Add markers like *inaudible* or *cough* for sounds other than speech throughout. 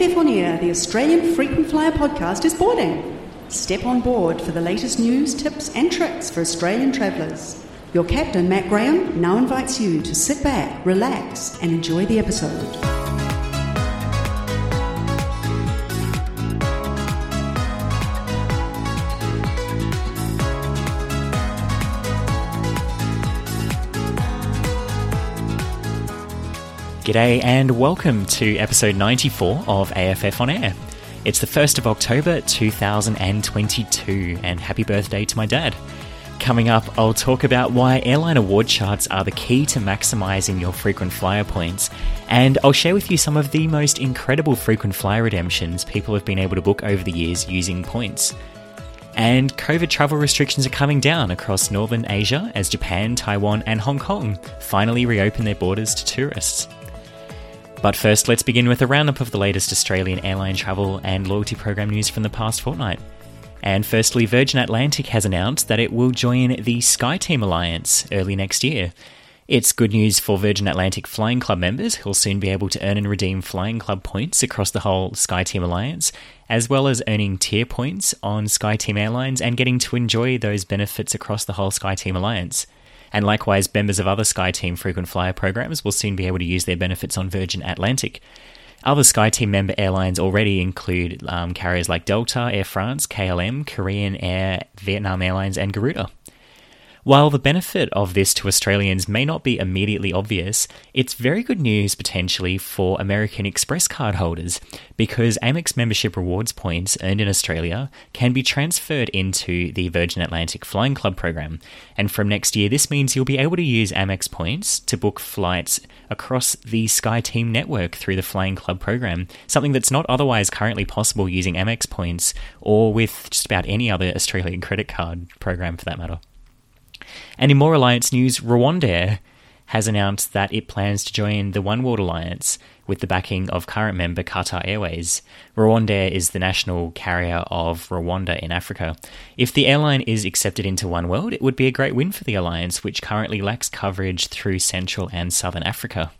AFF On Air, the Australian Frequent Flyer podcast, is boarding. Step on board for the latest news, tips, and tricks for Australian travellers. Your captain, Matt Graham, now invites you to sit back, relax, and enjoy the episode. G'day and welcome to episode 94 of AFF On Air. It's the 1st of October 2022, and happy birthday to my dad. Coming up, I'll talk about why airline award charts are the key to maximising your frequent flyer points, and I'll share with you some of the most incredible frequent flyer redemptions people have been able to book over the years using points. And COVID travel restrictions are coming down across Northern Asia as Japan, Taiwan, and Hong Kong finally reopen their borders to tourists. But first, let's begin with a roundup of the latest Australian airline travel and loyalty program news from the past fortnight. And firstly, Virgin Atlantic has announced that it will join the SkyTeam Alliance early next year. It's good news for Virgin Atlantic Flying Club members who'll soon be able to earn and redeem Flying Club points across the whole SkyTeam Alliance, as well as earning tier points on SkyTeam Airlines and getting to enjoy those benefits across the whole SkyTeam Alliance. And likewise, members of other SkyTeam frequent flyer programs will soon be able to use their benefits on Virgin Atlantic. Other SkyTeam member airlines already include um, carriers like Delta, Air France, KLM, Korean Air, Vietnam Airlines, and Garuda. While the benefit of this to Australians may not be immediately obvious, it's very good news potentially for American Express card holders because Amex membership rewards points earned in Australia can be transferred into the Virgin Atlantic Flying Club program. And from next year, this means you'll be able to use Amex points to book flights across the SkyTeam network through the Flying Club program, something that's not otherwise currently possible using Amex points or with just about any other Australian credit card program for that matter. And in more alliance news, Rwandair has announced that it plans to join the One World Alliance with the backing of current member Qatar Airways. Rwandair is the national carrier of Rwanda in Africa. If the airline is accepted into One World, it would be a great win for the alliance, which currently lacks coverage through Central and Southern Africa.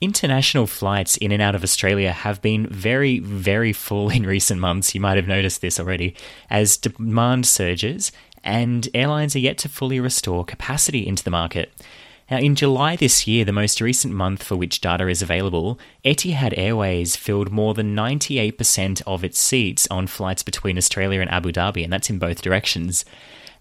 International flights in and out of Australia have been very, very full in *laughs* recent months. You might have noticed this already, as demand surges and airlines are yet to fully restore capacity into the market. Now, in July this year, the most recent month for which data is available, Etihad Airways filled more than 98% of its seats on flights between Australia and Abu Dhabi, and that's in both directions.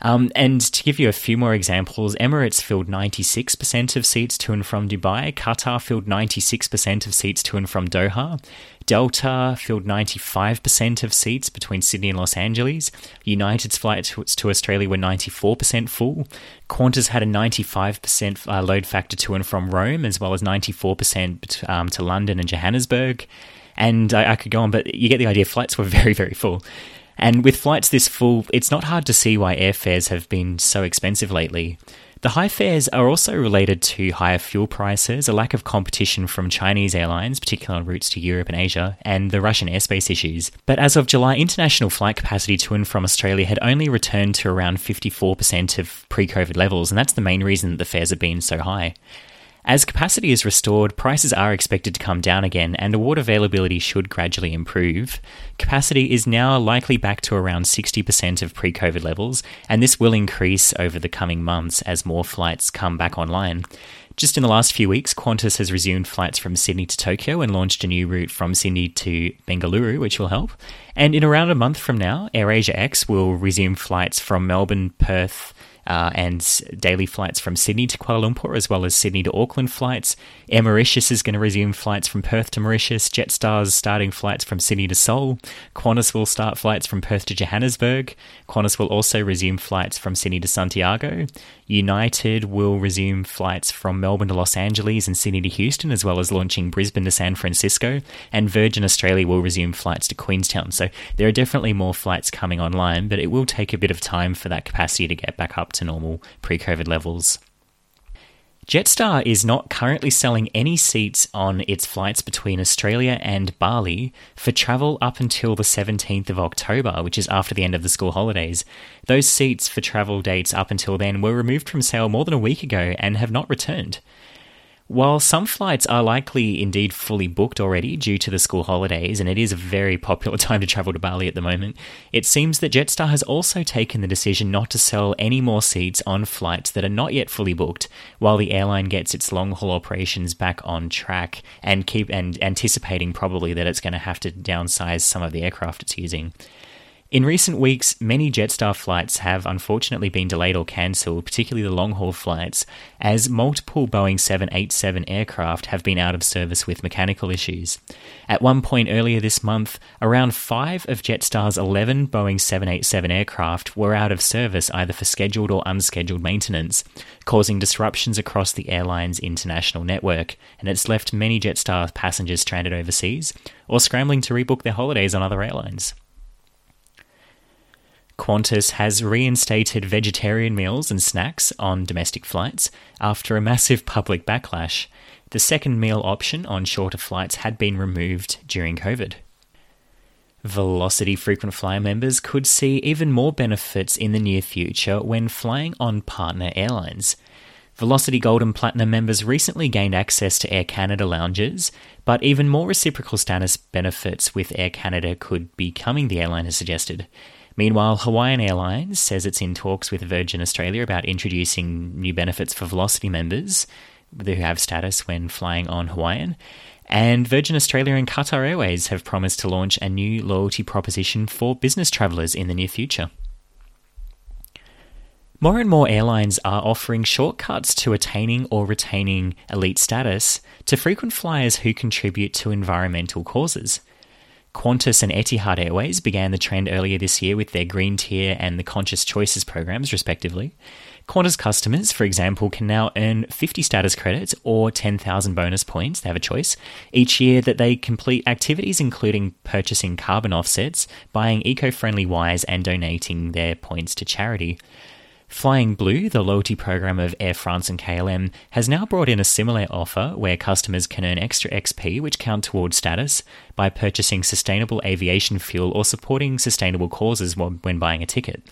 Um, and to give you a few more examples, Emirates filled 96% of seats to and from Dubai, Qatar filled 96% of seats to and from Doha, Delta filled 95% of seats between Sydney and Los Angeles. United's flights to Australia were 94% full. Qantas had a 95% uh, load factor to and from Rome, as well as 94% um, to London and Johannesburg. And I, I could go on, but you get the idea. Flights were *laughs* very, very full. And with flights this full, it's not hard to see why airfares have been so expensive lately. The high fares are also related to higher fuel prices, a lack of competition from Chinese airlines, particularly on routes to Europe and Asia, and the Russian airspace issues. But as of July, international flight capacity to and from Australia had only returned to around 54% of pre COVID levels, and that's the main reason that the fares have been so high. As capacity is restored, prices are expected to come down again and award availability should gradually improve. Capacity is now likely back to around 60% of pre COVID levels, and this will increase over the coming months as more flights come back online. Just in the last few weeks, Qantas has resumed flights from Sydney to Tokyo and launched a new route from Sydney to Bengaluru, which will help. And in around a month from now, AirAsia X will resume flights from Melbourne, Perth, uh, and daily flights from Sydney to Kuala Lumpur, as well as Sydney to Auckland flights. Air Mauritius is going to resume flights from Perth to Mauritius. Jetstar's starting flights from Sydney to Seoul. Qantas will start flights from Perth to Johannesburg. Qantas will also resume flights from Sydney to Santiago. United will resume flights from Melbourne to Los Angeles and Sydney to Houston, as well as launching Brisbane to San Francisco. And Virgin Australia will resume flights to Queenstown. So there are definitely more flights coming online, but it will take a bit of time for that capacity to get back up to normal pre COVID levels. Jetstar is not currently selling any seats on its flights between Australia and Bali for travel up until the 17th of October, which is after the end of the school holidays. Those seats for travel dates up until then were removed from sale more than a week ago and have not returned. While some flights are likely indeed fully booked already due to the school holidays, and it is a very popular *laughs* time to travel to Bali at the moment, it seems that Jetstar has also taken the decision not to sell any more seats on flights that are not yet fully booked, while the airline gets its long haul operations back on track and keep and anticipating probably that it's going to have to downsize some of the aircraft it's using. In recent weeks, many Jetstar flights have unfortunately been delayed or cancelled, particularly the long haul flights, as multiple Boeing 787 aircraft have been out of service with mechanical issues. At one point earlier this month, around five of Jetstar's 11 Boeing 787 aircraft were out of service either for scheduled or unscheduled maintenance, causing disruptions across the airline's international network, and it's left many Jetstar passengers stranded overseas or scrambling to rebook their holidays on other airlines. Qantas has reinstated vegetarian meals and snacks on domestic flights after a massive public backlash. The second meal option on shorter flights had been removed during COVID. Velocity frequent flyer members could see even more benefits in the near future when flying on partner airlines. Velocity Gold and Platinum members recently gained access to Air Canada lounges, but even more reciprocal status benefits with Air Canada could be coming, the airline has suggested. Meanwhile, Hawaiian Airlines says it's in talks with Virgin Australia about introducing new benefits for Velocity members who have status when flying on Hawaiian. And Virgin Australia and Qatar Airways have promised to launch a new loyalty proposition for business travellers in the near future. More and more airlines are offering shortcuts to attaining or retaining elite status to frequent flyers who contribute to environmental causes. Qantas and Etihad Airways began the trend earlier this year with their Green Tier and the Conscious Choices programs, respectively. Qantas customers, for example, can now earn 50 status credits or 10,000 bonus points, they have a choice, each year that they complete activities including purchasing carbon offsets, buying eco friendly wires, and donating their points to charity. Flying Blue, the loyalty program of Air France and KLM, has now brought in a similar offer where customers can earn extra XP which count towards status by purchasing sustainable aviation fuel or supporting sustainable causes when buying a ticket.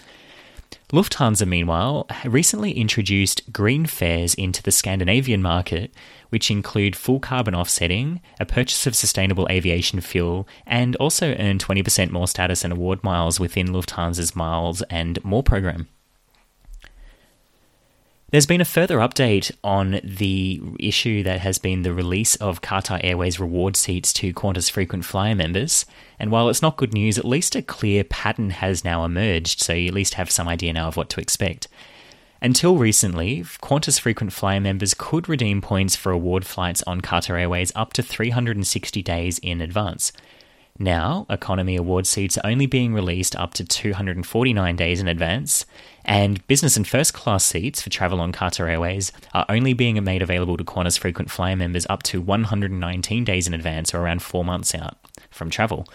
Lufthansa, meanwhile, recently introduced green fares into the Scandinavian market, which include full carbon offsetting, a purchase of sustainable aviation fuel, and also earn 20% more status and award miles within Lufthansa's Miles and More program. There's been a further update on the issue that has been the release of Qatar Airways reward seats to Qantas frequent flyer members. And while it's not good news, at least a clear pattern has now emerged, so you at least have some idea now of what to expect. Until recently, Qantas frequent flyer members could redeem points for award flights on Qatar Airways up to 360 days in advance. Now, economy award seats are only being released up to 249 days in advance, and business and first class seats for travel on Qatar Airways are only being made available to Qantas frequent flyer members up to 119 days in advance, or around four months out from travel.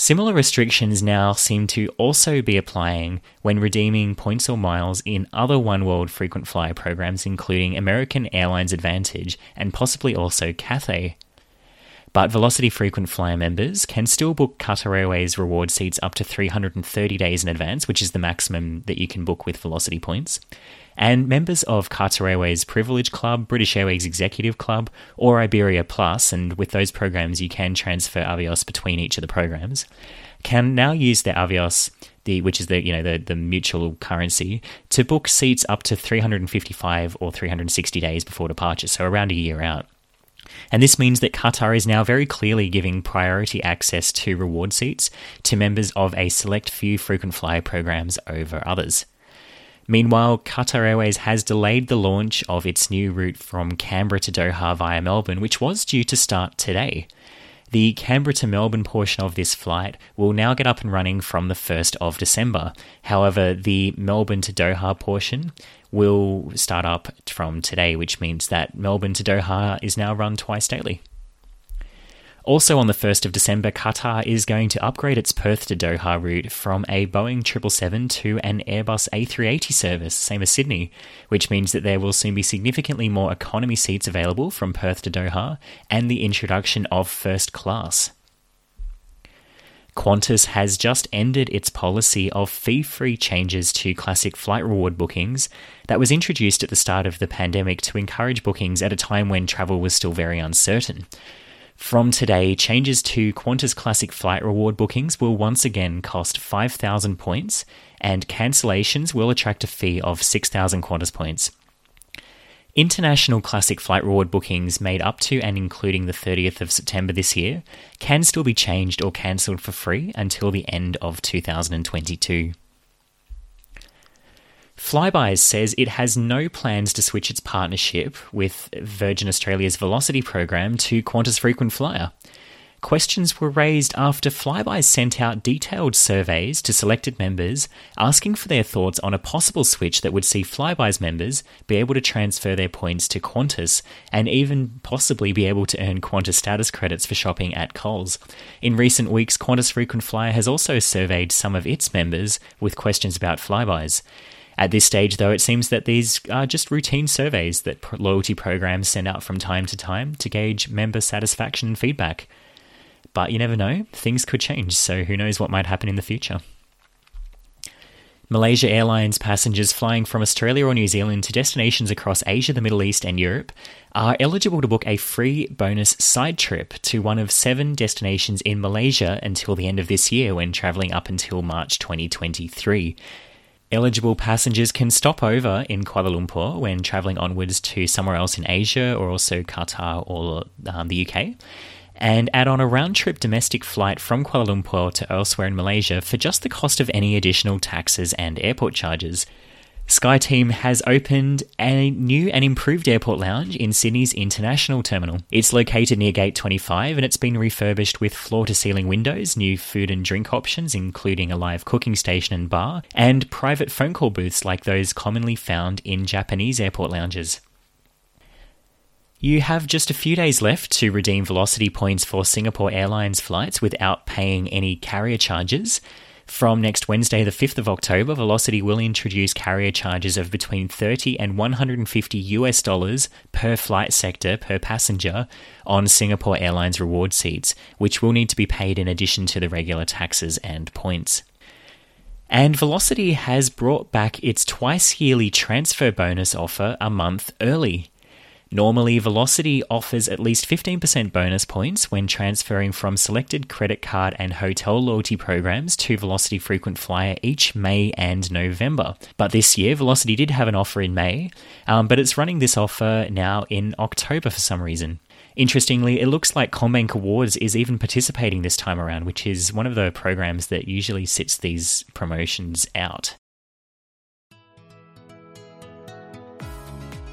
Similar restrictions now seem to also be applying when redeeming points or miles in other One World frequent flyer programs, including American Airlines AAdvantage and possibly also Cathay but Velocity frequent flyer members can still book Qatar Airways reward seats up to 330 days in advance, which is the maximum that you can book with Velocity points. And members of Qatar Airways Privilege Club, British Airways Executive Club, or Iberia Plus, and with those programs you can transfer Avios between each of the programs, can now use their Avios the, which is the you know the, the mutual currency to book seats up to 355 or 360 days before departure, so around a year out. And this means that Qatar is now very clearly giving priority access to reward seats to members of a select few frequent flyer programs over others. Meanwhile, Qatar Airways has delayed the launch of its new route from Canberra to Doha via Melbourne, which was due to start today. The Canberra to Melbourne portion of this flight will now get up and running from the 1st of December. However, the Melbourne to Doha portion will start up from today, which means that Melbourne to Doha is now run twice daily. Also on the 1st of December, Qatar is going to upgrade its Perth to Doha route from a Boeing 777 to an Airbus A380 service, same as Sydney, which means that there will soon be significantly more economy seats available from Perth to Doha and the introduction of first class. Qantas has just ended its policy of fee free changes to classic flight reward bookings that was introduced at the start of the pandemic to encourage bookings at a time when travel was still very uncertain. From today, changes to Qantas Classic flight reward bookings will once again cost 5,000 points, and cancellations will attract a fee of 6,000 Qantas points. International Classic flight reward bookings made up to and including the 30th of September this year can still be changed or cancelled for free until the end of 2022. Flybuys says it has no plans to switch its partnership with Virgin Australia's Velocity program to Qantas Frequent Flyer. Questions were raised after Flybuys sent out detailed surveys to selected members asking for their thoughts on a possible switch that would see Flybuys members be able to transfer their points to Qantas and even possibly be able to earn Qantas status credits for shopping at Coles. In recent weeks, Qantas Frequent Flyer has also surveyed some of its members with questions about Flybuys. At this stage, though, it seems that these are just routine surveys that loyalty programs send out from time to time to gauge member satisfaction and feedback. But you never know, things could change, so who knows what might happen in the future. Malaysia Airlines passengers flying from Australia or New Zealand to destinations across Asia, the Middle East, and Europe are eligible to book a free bonus side trip to one of seven destinations in Malaysia until the end of this year when travelling up until March 2023. Eligible passengers can stop over in Kuala Lumpur when travelling onwards to somewhere else in Asia or also Qatar or um, the UK and add on a round trip domestic flight from Kuala Lumpur to elsewhere in Malaysia for just the cost of any additional taxes and airport charges. SkyTeam has opened a new and improved airport lounge in Sydney's International Terminal. It's located near Gate 25 and it's been refurbished with floor to ceiling windows, new food and drink options, including a live cooking station and bar, and private phone call booths like those commonly found in Japanese airport lounges. You have just a few days left to redeem Velocity points for Singapore Airlines flights without paying any carrier charges. From next Wednesday, the 5th of October, Velocity will introduce carrier charges of between 30 and 150 US dollars per flight sector per passenger on Singapore Airlines reward seats, which will need to be paid in addition to the regular taxes and points. And Velocity has brought back its twice yearly transfer bonus offer a month early. Normally, Velocity offers at least 15% bonus points when transferring from selected credit card and hotel loyalty programs to Velocity Frequent Flyer each May and November. But this year, Velocity did have an offer in May, um, but it's running this offer now in October for some reason. Interestingly, it looks like CommBank Awards is even participating this time around, which is one of the programs that usually sits these promotions out.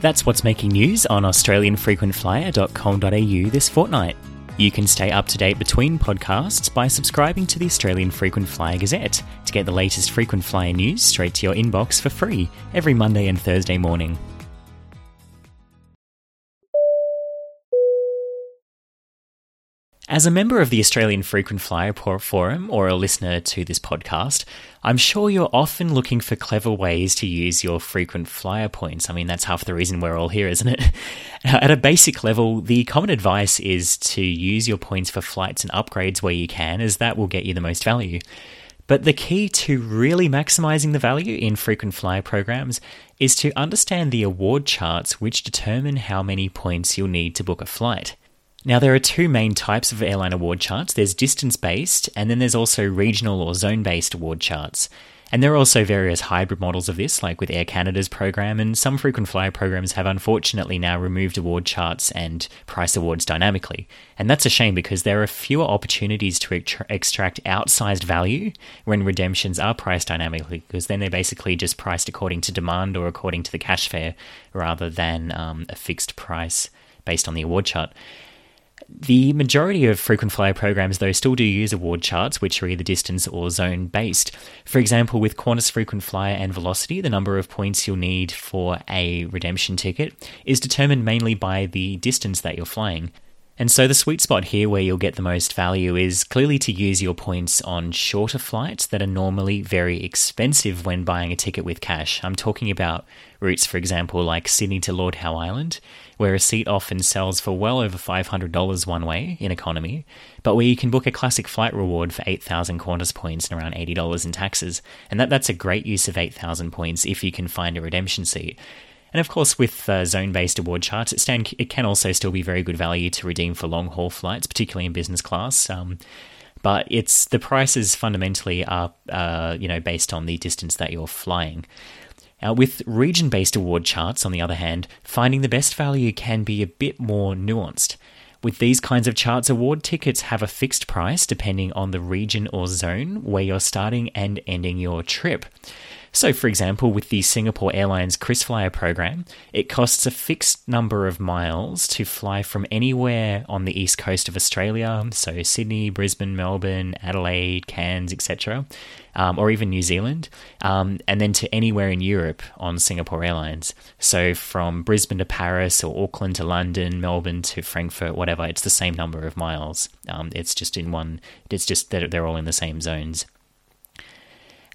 That's what's making news on AustralianFrequentFlyer.com.au this fortnight. You can stay up to date between podcasts by subscribing to the Australian Frequent Flyer Gazette to get the latest frequent flyer news straight to your inbox for free every Monday and Thursday morning. As a member of the Australian Frequent Flyer Forum or a listener to this podcast, I'm sure you're often looking for clever ways to use your frequent flyer points. I mean, that's half the reason we're all here, isn't it? *laughs* At a basic level, the common advice is to use your points for flights and upgrades where you can, as that will get you the most value. But the key to really maximizing the value in frequent flyer programs is to understand the award charts which determine how many points you'll need to book a flight. Now, there are two main types of airline award charts there's distance based, and then there's also regional or zone based award charts. And there are also various hybrid models of this, like with Air Canada's program, and some frequent flyer programs have unfortunately now removed award charts and price awards dynamically. And that's a shame because there are fewer opportunities to extract outsized value when redemptions are priced dynamically, because then they're basically just priced according to demand or according to the cash fare rather than um, a fixed price based on the award chart. The majority of frequent flyer programs, though, still do use award charts, which are either distance or zone based. For example, with Qantas Frequent Flyer and Velocity, the number of points you'll need for a redemption ticket is determined mainly by the distance that you're flying. And so the sweet spot here where you'll get the most value is clearly to use your points on shorter flights that are normally very expensive when buying a ticket with cash. I'm talking about routes, for example, like Sydney to Lord Howe Island, where a seat often sells for well over $500 one way in economy, but where you can book a classic flight reward for 8,000 Qantas points and around $80 in taxes. And that, that's a great use of 8,000 points if you can find a redemption seat. And of course, with uh, zone based award charts, it, stand, it can also still be very good value to redeem for long haul flights, particularly in business class. Um, but it's the prices fundamentally are uh, you know based on the distance that you're flying. Now, with region based award charts, on the other hand, finding the best value can be a bit more nuanced. With these kinds of charts, award tickets have a fixed price depending on the region or zone where you're starting and ending your trip. So, for example, with the Singapore Airlines KrisFlyer program, it costs a fixed number of miles to fly from anywhere on the east coast of Australia, so Sydney, Brisbane, Melbourne, Adelaide, Cairns, etc., um, or even New Zealand, um, and then to anywhere in Europe on Singapore Airlines. So, from Brisbane to Paris, or Auckland to London, Melbourne to Frankfurt, whatever, it's the same number of miles. Um, it's just in one, it's just that they're all in the same zones.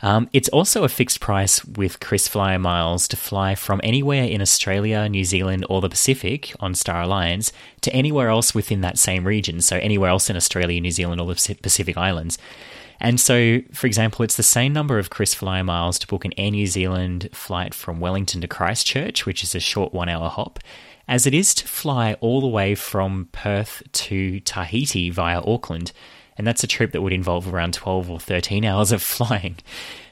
Um, it's also a fixed price with KrisFlyer miles to fly from anywhere in Australia, New Zealand, or the Pacific on Star Alliance to anywhere else within that same region. So, anywhere else in Australia, New Zealand, or the Pacific Islands. And so, for example, it's the same number of KrisFlyer miles to book an Air New Zealand flight from Wellington to Christchurch, which is a short one hour hop, as it is to fly all the way from Perth to Tahiti via Auckland and that's a trip that would involve around 12 or 13 hours of *laughs* flying.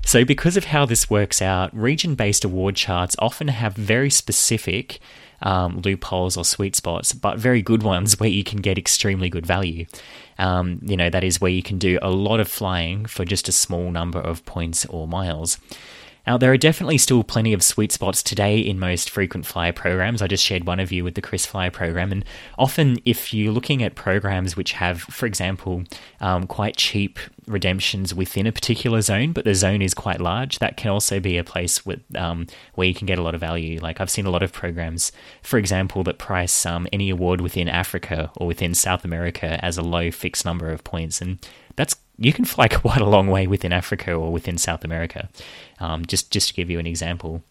So, because of how this works out, region based award charts often have very specific um, loopholes or sweet spots, but very good ones where you can get extremely good value. Um, you know, that is where you can do a lot of flying for just a small number of points or miles. Now, there are definitely still plenty of sweet spots today in most frequent flyer programs. I just shared one of you with the KrisFlyer program. And often, if you're looking at programs which have, for example, um, quite cheap redemptions within a particular zone, but the zone is quite large, that can also be a place with, um, where you can get a lot of value. Like I've seen a lot of programs, for example, that price um, any award within Africa or within South America as a low fixed number of points. And that's you can fly *laughs* quite a long way within Africa or within South America. Um, just just to give you an example.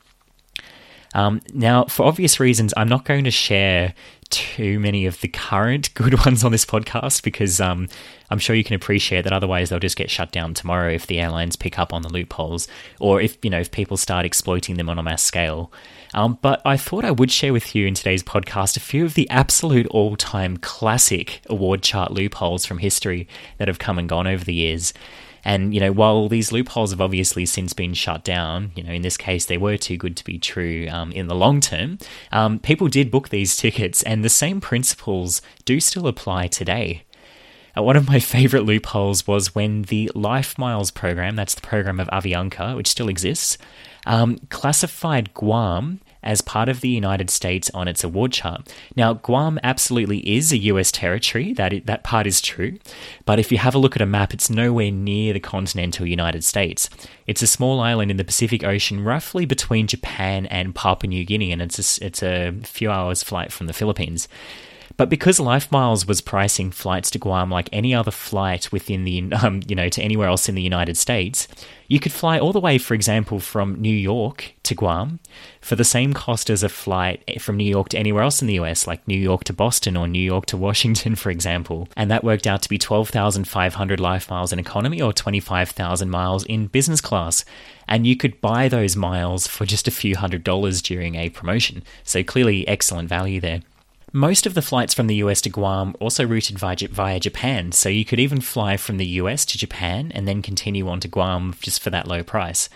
Um, now, for obvious reasons, I'm not going to share too many of the current *laughs* good ones on this podcast because um, I'm sure you can appreciate that otherwise they'll just get shut down tomorrow if the airlines pick up on the loopholes or if you know if people start exploiting them on a mass scale. Um, but I thought I would share with you in today's podcast a few of the absolute all-time classic award chart loopholes from history that have come and gone over the years. And, you know, while these loopholes have obviously since been shut down, you know, in this case, they were too good to be true um, in the long term, um, people did book these *laughs* tickets, and the same principles do still apply today. Uh, one of my favorite loopholes was when the LifeMiles program, that's the program of Avianca, which still exists, um, classified Guam as part of the United States on its award chart. Now, Guam absolutely is a US territory, that, that part is true, but if you have a look at a map, it's nowhere near the continental United States. It's a small island in the Pacific Ocean, roughly between Japan and Papua New Guinea, and it's a, it's a few hours' flight from the Philippines. But because LifeMiles was pricing flights to Guam like any other flight within the, *laughs* um, you know, to anywhere else in the United States, you could fly all the way, for example, from New York to Guam for the same cost as a flight from New York to anywhere else in the US, like New York to Boston or New York to Washington, *laughs* for example. And that worked out to be 12,500 life miles in economy or 25,000 miles in business class. And you could buy those miles for just a few hundred dollars during a promotion. So clearly, excellent value there. Most of the flights from the US to Guam also routed via, Japan, so you could even fly from the US to Japan and then continue on to Guam just for that low price.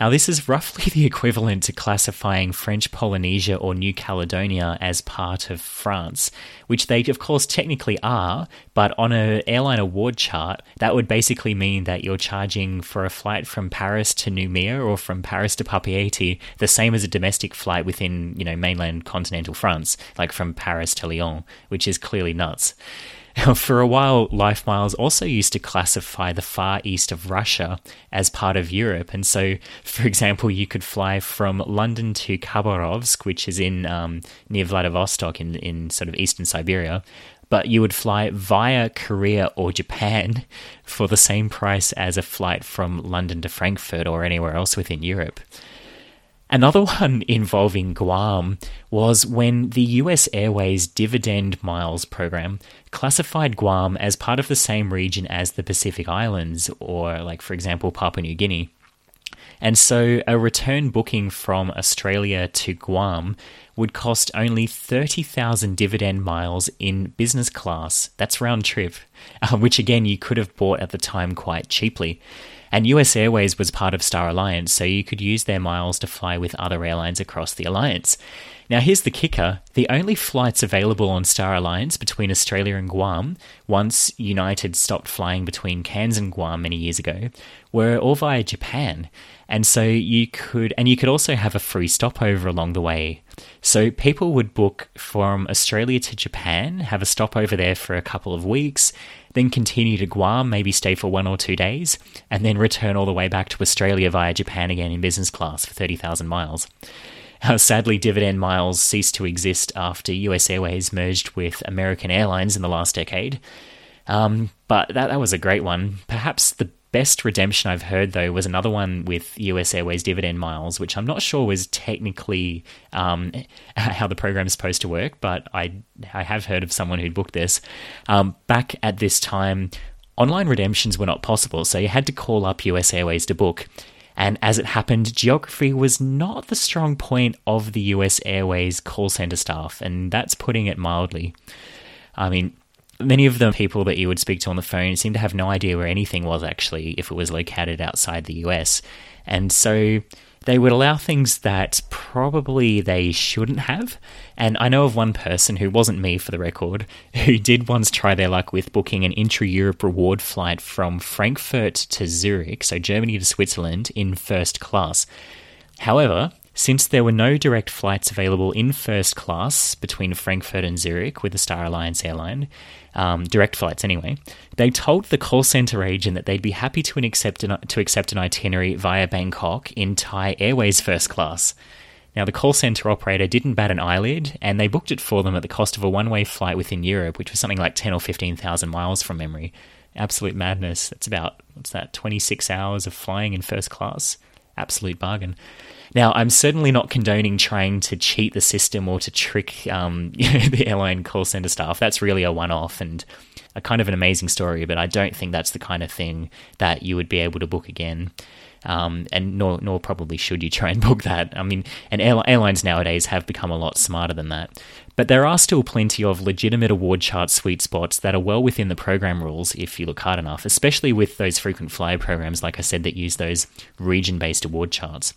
Now, this is roughly the equivalent to classifying French Polynesia or New Caledonia as part of France, which they, of course, technically are, but on an airline award chart, that would basically mean that you're charging for a flight from Paris to Nouméa or from Paris to Papeete the same as a domestic flight within, you know, mainland continental France, like from Paris to Lyon, which is clearly nuts. For a while, LifeMiles also used to classify the far east of Russia as part of Europe. And so, for example, you could fly from London to Khabarovsk, which is in um, near Vladivostok in, in sort of eastern Siberia, but you would fly via Korea or Japan *laughs* for the same price as a flight from London to Frankfurt or anywhere else within Europe. Another one involving Guam was when the US Airways Dividend Miles program classified Guam as part of the same region as the Pacific Islands, or, like, for example, Papua New Guinea. And so a return booking from Australia to Guam would cost only 30,000 dividend miles in business class. That's round trip, uh, which again you could have bought at the time quite cheaply. And US Airways was part of Star Alliance, so you could use their miles to fly with other airlines across the alliance. Now, here's the kicker the only flights available on Star Alliance between Australia and Guam, once United stopped flying between Cairns and Guam many years ago, were all via Japan. And so you could, and you could also have a free stopover along the way. So people would book from Australia to Japan, have a stopover there for a couple of weeks, then continue to Guam, maybe stay for one or two days, and then return all the way back to Australia via Japan again in business class for 30,000 miles. Uh, sadly, dividend miles ceased to exist after US Airways merged with American Airlines in the last decade. Um, but that, that was a great one. Perhaps the best redemption I've heard, though, was another one with US Airways dividend miles, which I'm not sure was technically um, *laughs* how the program is supposed to work, but I, I have heard of someone who'd booked this. Um, back at this time, online redemptions were not possible, so you had to call up US Airways to book. And as it happened, geography was not the strong point of the US Airways call center staff, and that's putting it mildly. I mean, many of the people that you would speak to on the phone seem to have no idea where anything was actually if it was located outside the US. And so they would allow things that probably they shouldn't have. And I know of one person who wasn't me for the record, *laughs* who did once try their luck with booking an intra Europe reward flight from Frankfurt to Zurich, so Germany to Switzerland, in first class. However, since there were no direct flights available in first class between Frankfurt and Zurich with the Star Alliance airline, um, direct flights anyway, they told the call center agent that they'd be happy to accept an, to accept an itinerary via Bangkok in Thai Airways first class. Now, the call center operator didn't bat an eyelid, and they booked it for them at the cost of a one-way flight within Europe, which was something like ten or fifteen thousand miles from memory. Absolute madness. That's about what's that? Twenty-six hours of flying in first class. Absolute bargain. Now, I'm certainly not condoning trying to cheat the system or to trick um, *laughs* the airline call center staff. That's really a one off and a kind of an amazing story, but I don't think that's the kind of thing that you would be able to book again. Um, and nor, nor probably should you try and book that. I mean, and airlines nowadays have become a lot smarter than that. But there are still plenty of legitimate award chart sweet spots that are well within the program rules if you look hard enough, especially with those frequent flyer programs, like I said, that use those region based award charts.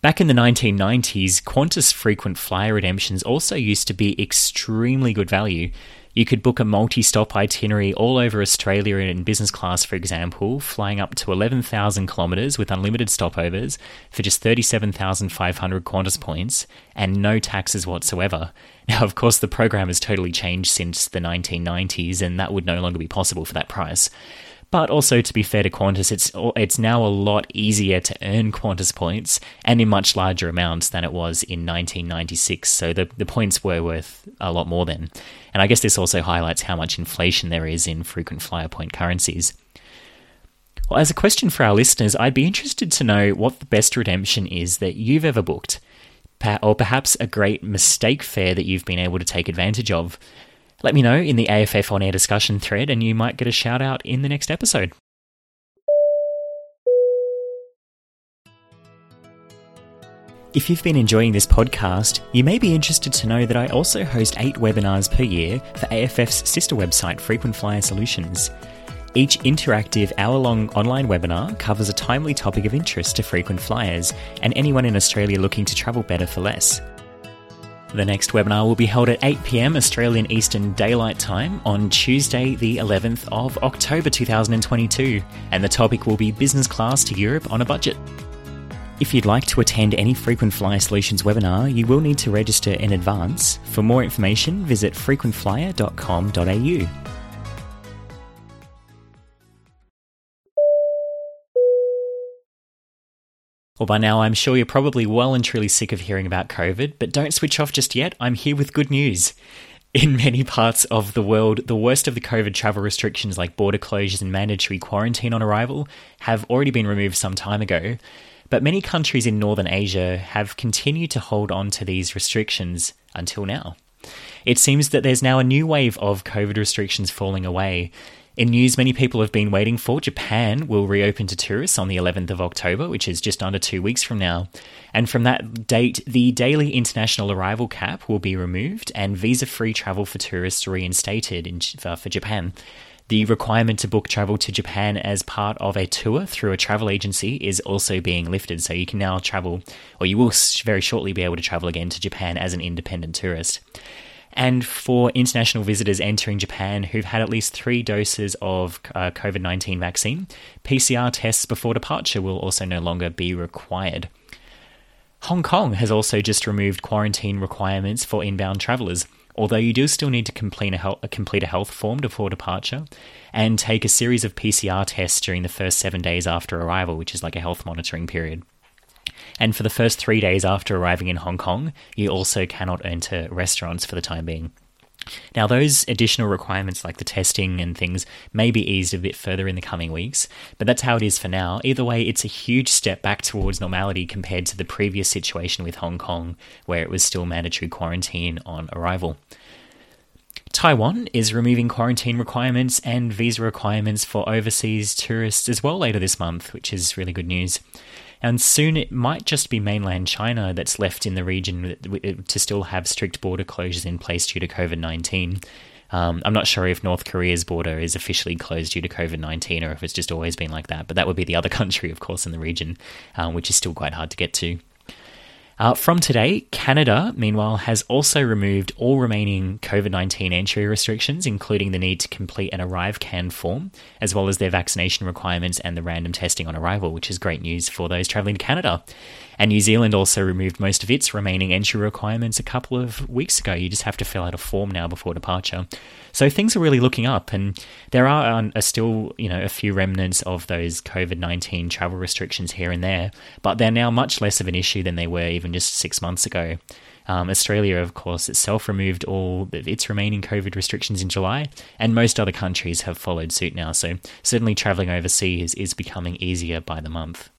Back in the 1990s, Qantas frequent flyer redemptions also used to be extremely good value. You could book a multi stop itinerary all over Australia in business class, for example, flying up to 11,000 kilometres with unlimited stopovers for just 37,500 Qantas points and no taxes whatsoever. *laughs* Now, of course, the program has totally changed since the 1990s, and that would no longer be possible for that price. But also, to be fair to Qantas, it's it's now a lot easier to earn Qantas points and in much larger amounts than it was in 1996. So the, the points were worth a lot more then. And I guess this also highlights how much inflation there is in frequent flyer point currencies. Well, as a question for our listeners, I'd be interested to know what the best redemption is that you've ever booked, or perhaps a great mistake fare that you've been able to take advantage of. Let me know in the AFF on air discussion thread, and you might get a shout out in the next episode. If you've been enjoying this podcast, you may be interested to know that I also host eight webinars per year for AFF's sister website, Frequent Flyer Solutions. Each interactive hour long online webinar covers a timely topic of interest to frequent flyers and anyone in Australia looking to travel better for less. The next webinar will be held at 8 pm Australian Eastern Daylight Time on Tuesday, the 11th of October 2022, and the topic will be Business Class to Europe on a Budget. If you'd like to attend any Frequent Flyer Solutions webinar, you will need to register in advance. For more information, visit frequentflyer.com.au. Well, by now, I'm sure you're probably well and truly sick of hearing about COVID, but don't switch off just yet. I'm here with good news. in many parts of the world, the worst of the COVID travel restrictions like border closures and mandatory quarantine on arrival have already been removed some time ago. But many countries in Northern Asia have continued to hold on to these restrictions until now. It seems that there's now a new wave of COVID restrictions falling away. In news, many people have been waiting for. Japan will reopen to tourists on the 11th of October, which is just under two weeks from now. And from that date, the daily international arrival cap will be removed and visa free travel for tourists reinstated in, uh, for Japan. The requirement to book travel to Japan as part of a tour through a travel agency is also being lifted. So you can now travel, or you will very shortly be able to travel again to Japan as an independent tourist. And for international visitors entering Japan who've had at least three doses of uh, COVID 19 vaccine, PCR tests before departure will also no longer be required. Hong Kong has also just removed quarantine requirements for inbound travellers, although you do still need to complete a, health, complete a health form before departure and take a series of PCR tests during the first seven days after arrival, which is like a health monitoring period. And for the first three days after arriving in Hong Kong, you also cannot enter restaurants for the time being. Now, those additional requirements like the testing and things may be eased a bit further in the coming weeks, but that's how it is for now. Either way, it's a huge step back towards normality compared to the previous situation with Hong Kong, where it was still mandatory quarantine on arrival. Taiwan is removing quarantine requirements and visa requirements for overseas tourists as well later this month, which is really good news. And soon it might just be mainland China that's left in the region to still have strict border closures in place due to COVID 19. Um, I'm not sure if North Korea's border is officially closed due to COVID 19 or if it's just always been like that, but that would be the other *laughs* country, of course, in the region, um, which is still quite hard to get to. Uh, from today, Canada, meanwhile, has also removed all remaining COVID 19 entry restrictions, including the need to complete an ArriveCAN form, as well as their vaccination requirements and the random testing on arrival, which is great news for those travelling to Canada. And New Zealand also removed most of its remaining entry requirements a couple of weeks ago. You just have to fill out a form now before departure. So things are really looking up, and there are, um, are still, you know, a few remnants of those COVID nineteen travel restrictions here and there, but they're now much less of an issue than they were even just six months ago. Um, Australia, of course, itself removed all of its remaining COVID restrictions in July, and most other countries have followed suit now. So certainly, travelling overseas is becoming easier by the month.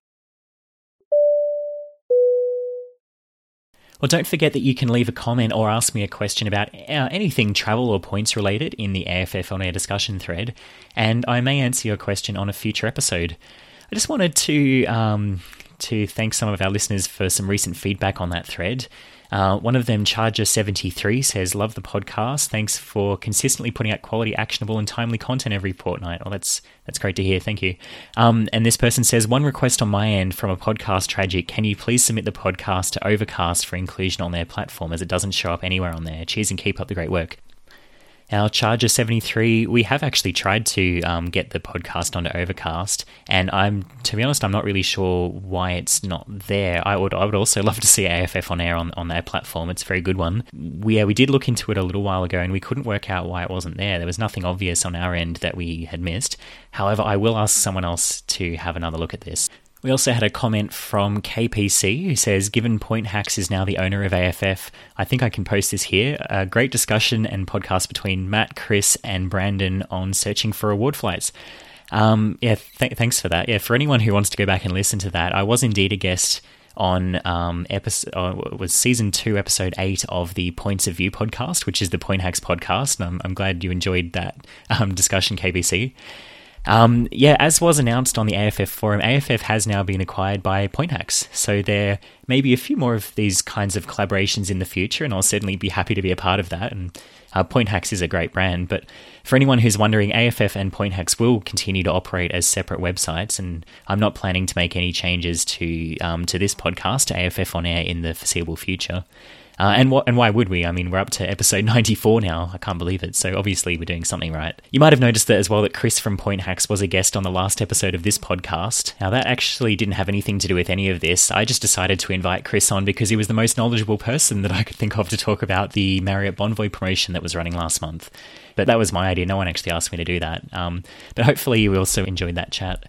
Well, don't forget that you can leave a comment or ask me a question about uh, anything travel or points related in the AFF on air discussion thread, and I may answer your question on a future episode. I just wanted to um, to thank some of our listeners for some recent feedback on that thread. Uh, one of them, Charger73, says, Love the podcast. Thanks for consistently putting out quality, actionable, and timely content every fortnight. Oh, that's that's great to hear. Thank you. Um, and this person says, One request on my end from a podcast tragic. Can you please submit the podcast to Overcast for inclusion on their platform as it doesn't show up anywhere on there? Cheers and keep up the great work. Our Charger 73, we have actually tried to um, get the podcast onto Overcast, and I'm, to be honest, I'm not really sure why it's not there. I would, I would also love to see AFF on air on, on their platform. It's a very good one. We, yeah, we did look into it a little while ago, and we couldn't work out why it wasn't there. There was nothing obvious on our end that we had missed. However, I will ask someone else to have another look at this. We also had a comment from KPC who says, Given Point Hacks is now the owner of AFF, I think I can post this here. A great discussion and podcast between Matt, Chris, and Brandon on searching for award flights. Um, yeah, th- thanks for that. Yeah, for anyone who wants to go back and listen to that, I was indeed a guest on um, episode uh, was season two, episode eight of the Points of View podcast, which is the Point Hacks podcast. And I'm, I'm glad you enjoyed that um, discussion, KBC. Um, yeah, as was announced on the AFF forum, AFF has now been acquired by Point Hacks. So there may be a few more of these kinds of collaborations in the future, and I'll certainly be happy to be a part of that. And uh, Point Hacks is a great brand. But for anyone who's wondering, AFF and Point Hacks will continue to operate as separate websites, and I'm not planning to make any changes to um, to this podcast, AFF on air, in the foreseeable future. Uh, and what and why would we? I mean, we're up to episode *laughs* 94 now. I can't believe it. So obviously we're doing something right. You might have noticed that as well that Chris from Point Hacks was a guest on the last episode of this podcast. Now that actually didn't have anything to do with any of this. I just decided to invite Chris on because he was the most knowledgeable person that I could think of to talk about the Marriott Bonvoy promotion that was running last month. But that was my idea. No one actually asked me to do that. Um, but hopefully you also enjoyed that chat.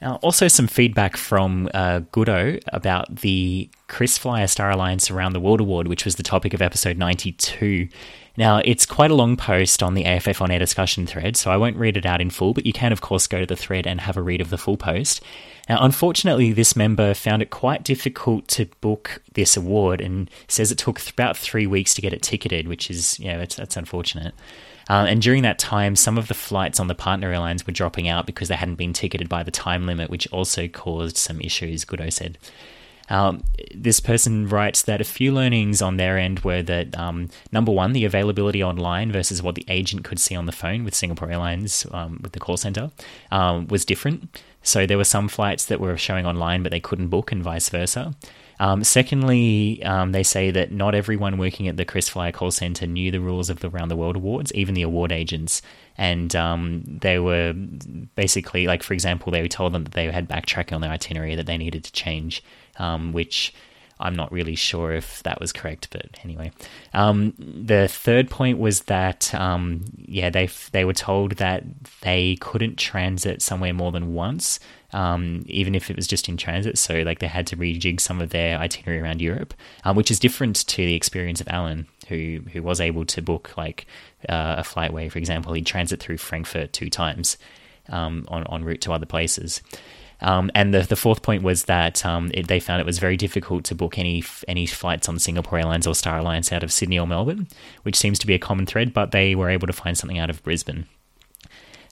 Now, also some feedback from uh, Goodo about the KrisFlyer Star Alliance Around the World Award, which was the topic of episode 92. Now, it's quite a long post on the AFF on air discussion thread, so I won't read it out in full, but you can, of course, go to the thread and have a read of the full post. Now, unfortunately, this member found it quite difficult to book this award and says it took about three weeks to get it ticketed, which is, yeah, that's, that's unfortunate. Uh, and during that time, some of the flights on the partner airlines were dropping out because they hadn't been ticketed by the time limit, which also caused some issues, Goodo said. Um, this person writes that a few learnings on their end were that um, number one, the availability online versus what the agent could see on the phone with Singapore Airlines um, with the call center um, was different. So there were some flights that were showing online, but they couldn't book, and vice versa. Um, secondly, um, they say that not everyone working at the KrisFlyer call center knew the rules of the Round the World Awards, even the award agents. And um, they were basically, like, for example, they were told them that they had backtracking on their itinerary that they needed to change, um, which I'm not really sure if that was correct, but anyway. Um, the third point was that, um, yeah, they they were told that they couldn't transit somewhere more than once um, even if it was just in transit. So, like, they had to rejig some of their itinerary around Europe, um, which is different to the experience of Alan, who who was able to book like uh, a flight where, for example, he'd transit through Frankfurt two times um, on on route to other places. Um, and the, the fourth point was that um, it, they found it was very difficult to book any any flights on Singapore Airlines or Star Alliance out of Sydney or Melbourne, which seems to be a common thread. But they were able to find something out of Brisbane.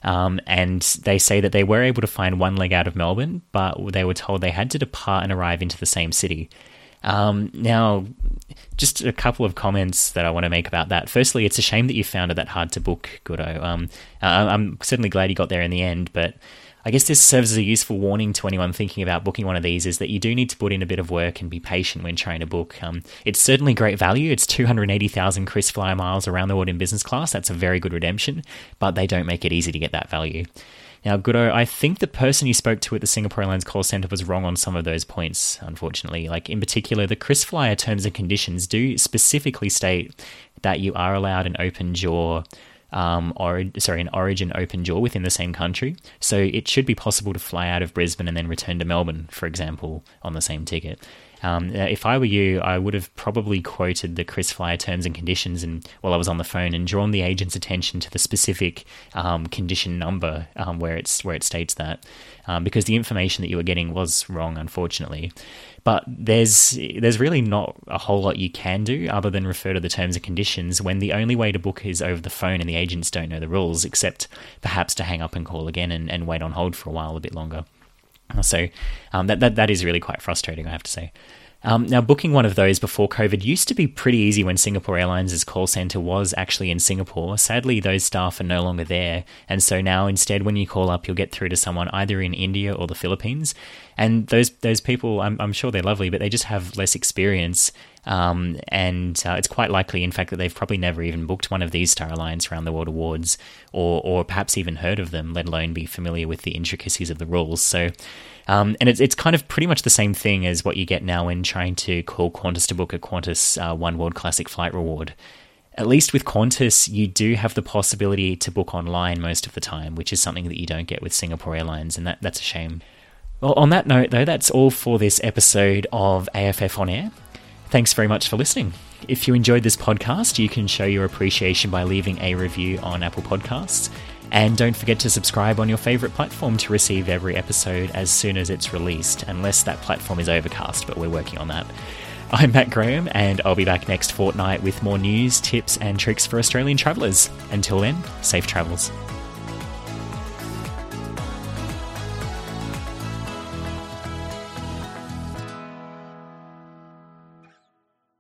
Um, and they say that they were able to find one leg out of Melbourne, but they were told they had to depart and arrive into the same city. Um, now, just a couple of comments that I want to make about that. Firstly, it's a shame that you found it that hard to book, Goodo. Um, I'm certainly glad you got there in the end, but I guess this serves as a useful warning to anyone thinking about booking one of these is that you do need to put in a bit of work and be patient when trying to book. Um, it's certainly great value. It's 280,000 KrisFlyer miles around the world in business class. That's a very good redemption, but they don't make it easy to get that value. Now, Goodo, I think the person you spoke to at the Singapore Airlines call center was wrong on some of those points, unfortunately. Like, in particular, the KrisFlyer terms and conditions do specifically state that you are allowed an open jaw um, or sorry, an origin open jaw within the same country. So it should be possible to fly out of Brisbane and then return to Melbourne, for example, on the same ticket. Um, uh, if I were you, I would have probably quoted the KrisFlyer terms and conditions and while I was on the phone and drawn the agent's attention to the specific um, condition number um, where it's where it states that, um, because the information that you were getting was wrong, unfortunately. But there's there's really not a whole lot you can do other than refer to the terms and conditions when the only way to book is over the phone and the agents don't know the rules, except perhaps to hang up and call again and, and wait on hold for a while a bit longer. So um, that, that that is really quite frustrating, I have to say. Um, now, booking one of those before COVID used to be pretty easy when Singapore Airlines' call center was actually in Singapore. Sadly, those staff are no longer there. And so now, instead, when you call up, you'll get through to someone either in India or the Philippines. And those, those people, I'm, I'm sure they're lovely, but they just have less experience. Um, and uh, it's quite likely, in fact, that they've probably never even booked one of these Star Alliance Around the World Awards or, or perhaps even heard of them, let alone be familiar with the intricacies of the rules. So, um, and it's, it's kind of pretty much the same thing as what you get now when trying to call Qantas to book a Qantas uh, Oneworld Classic flight reward. At least with Qantas, you do have the possibility to book online most of the time, which is something that you don't get with Singapore Airlines, and that, that's a shame. Well, on that note, though, that's all for this episode of AFF On Air. Thanks very much for listening. If you enjoyed this podcast, you can show your appreciation by leaving a review on Apple Podcasts. And don't forget to subscribe on your favourite platform to receive every episode as soon as it's released, unless that platform is Overcast, but we're working on that. I'm Matt Graham, and I'll be back next fortnight with more news, tips, and tricks for Australian travellers. Until then, safe travels.